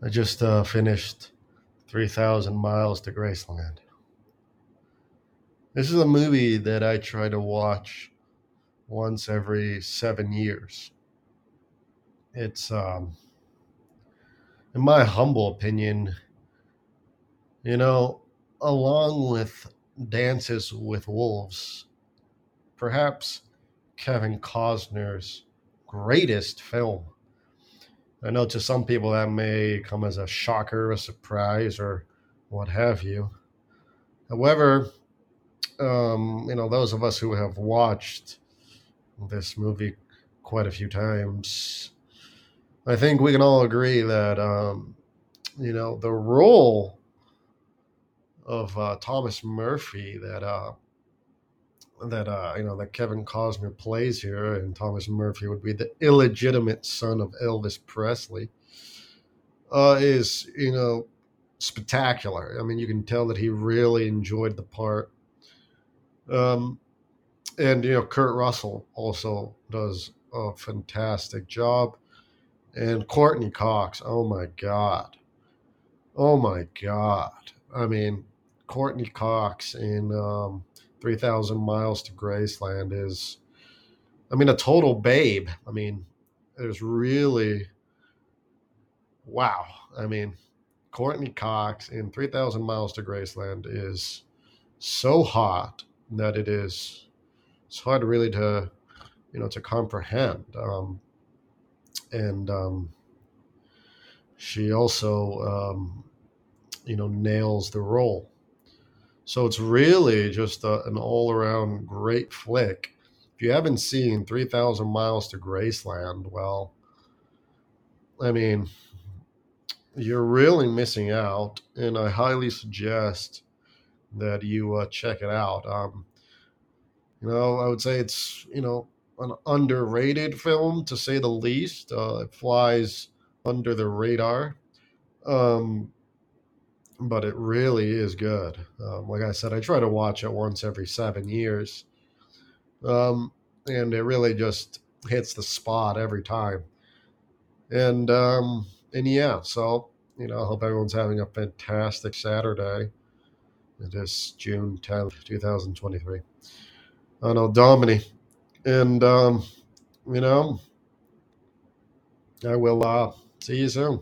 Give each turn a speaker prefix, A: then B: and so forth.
A: I just uh, finished 3,000 Miles to Graceland. This is a movie that I try to watch once every seven years. It's, um, in my humble opinion, you know, along with Dances with Wolves, perhaps Kevin Costner's greatest film. I know to some people that may come as a shocker, a surprise, or what have you. However, um, you know, those of us who have watched this movie quite a few times, I think we can all agree that, um, you know, the role of uh, Thomas Murphy that uh, that uh, you know that Kevin Costner plays here, and Thomas Murphy would be the illegitimate son of Elvis Presley, uh, is you know spectacular. I mean, you can tell that he really enjoyed the part. Um, and you know, Kurt Russell also does a fantastic job, and Courteney Cox. Oh my god, oh my god. I mean, Courteney Cox in um, 3,000 Miles to Graceland is, I mean, a total babe. I mean, was really, wow. I mean, Courteney Cox in 3,000 Miles to Graceland is so hot that it is, it's hard really to, you know, to comprehend. Um, and um, she also, um, you know, nails the role. So it's really just a, an all around great flick. If you haven't seen 3,000 Miles to Graceland, well, I mean, you're really missing out, and I highly suggest that you uh, check it out. Um, you know, I would say it's, you know, an underrated film to say the least. Uh, it flies under the radar. Um, but it really is good. Um, like I said, I try to watch it once every seven years, um, and it really just hits the spot every time. And um, and yeah, so you know, I hope everyone's having a fantastic Saturday. It is June tenth, two thousand twenty-three. Anno Domini, and um, you know, I will uh, see you soon.